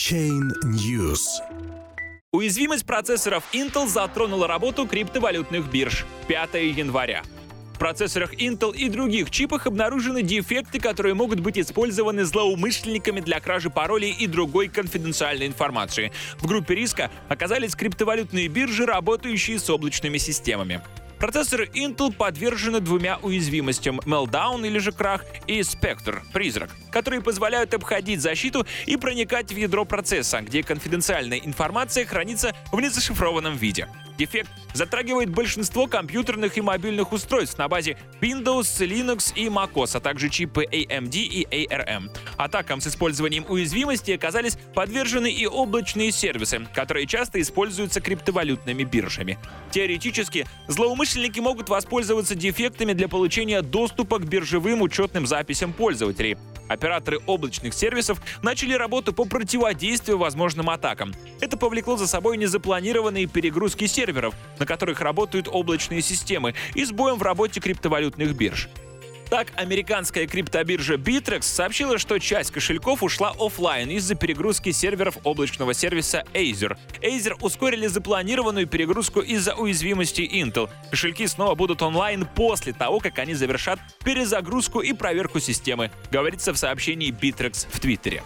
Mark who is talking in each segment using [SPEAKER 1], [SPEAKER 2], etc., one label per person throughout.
[SPEAKER 1] Chain News.
[SPEAKER 2] Уязвимость процессоров Intel затронула работу криптовалютных бирж 5 января. В процессорах Intel и других чипах обнаружены дефекты, которые могут быть использованы злоумышленниками для кражи паролей и другой конфиденциальной информации. В группе риска оказались криптовалютные биржи, работающие с облачными системами. Процессоры Intel подвержены двумя уязвимостям — Meltdown или же крах и Spectre — призрак, которые позволяют обходить защиту и проникать в ядро процесса, где конфиденциальная информация хранится в незашифрованном виде. Дефект затрагивает большинство компьютерных и мобильных устройств на базе Windows, Linux и MacOS, а также чипы AMD и ARM. Атакам с использованием уязвимости оказались подвержены и облачные сервисы, которые часто используются криптовалютными биржами. Теоретически, злоумышленники могут воспользоваться дефектами для получения доступа к биржевым учетным записям пользователей, Операторы облачных сервисов начали работу по противодействию возможным атакам. Это повлекло за собой незапланированные перегрузки серверов, на которых работают облачные системы, и сбоем в работе криптовалютных бирж. Так, американская криптобиржа Bittrex сообщила, что часть кошельков ушла офлайн из-за перегрузки серверов облачного сервиса Azer. Azer ускорили запланированную перегрузку из-за уязвимости Intel. Кошельки снова будут онлайн после того, как они завершат перезагрузку и проверку системы, говорится в сообщении Bittrex в Твиттере.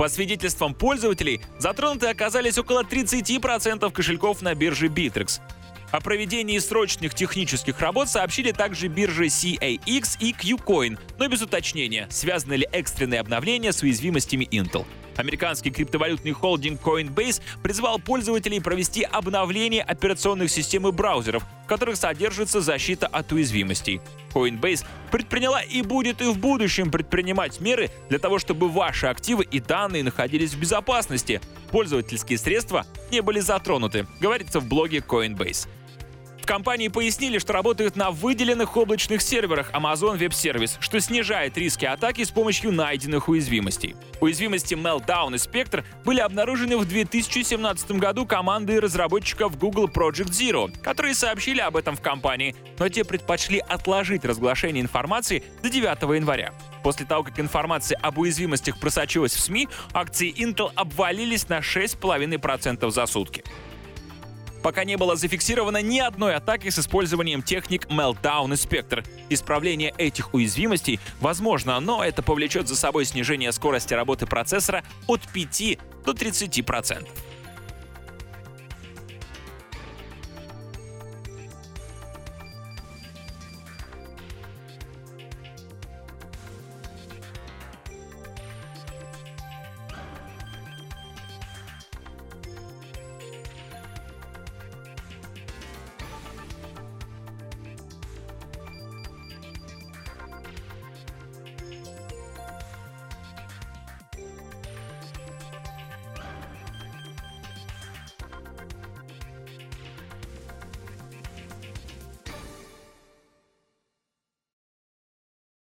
[SPEAKER 2] По свидетельствам пользователей, затронуты оказались около 30% кошельков на бирже Bittrex. О проведении срочных технических работ сообщили также биржи CAX и QCoin, но без уточнения, связаны ли экстренные обновления с уязвимостями Intel. Американский криптовалютный холдинг Coinbase призвал пользователей провести обновление операционных систем и браузеров, в которых содержится защита от уязвимостей. Coinbase предприняла и будет и в будущем предпринимать меры для того, чтобы ваши активы и данные находились в безопасности. Пользовательские средства не были затронуты, говорится в блоге Coinbase компании пояснили, что работают на выделенных облачных серверах Amazon Web Service, что снижает риски атаки с помощью найденных уязвимостей. Уязвимости Meltdown и Spectre были обнаружены в 2017 году командой разработчиков Google Project Zero, которые сообщили об этом в компании, но те предпочли отложить разглашение информации до 9 января. После того, как информация об уязвимостях просочилась в СМИ, акции Intel обвалились на 6,5% за сутки пока не было зафиксировано ни одной атаки с использованием техник Meltdown и Spectre. Исправление этих уязвимостей возможно, но это повлечет за собой снижение скорости работы процессора от 5 до 30%.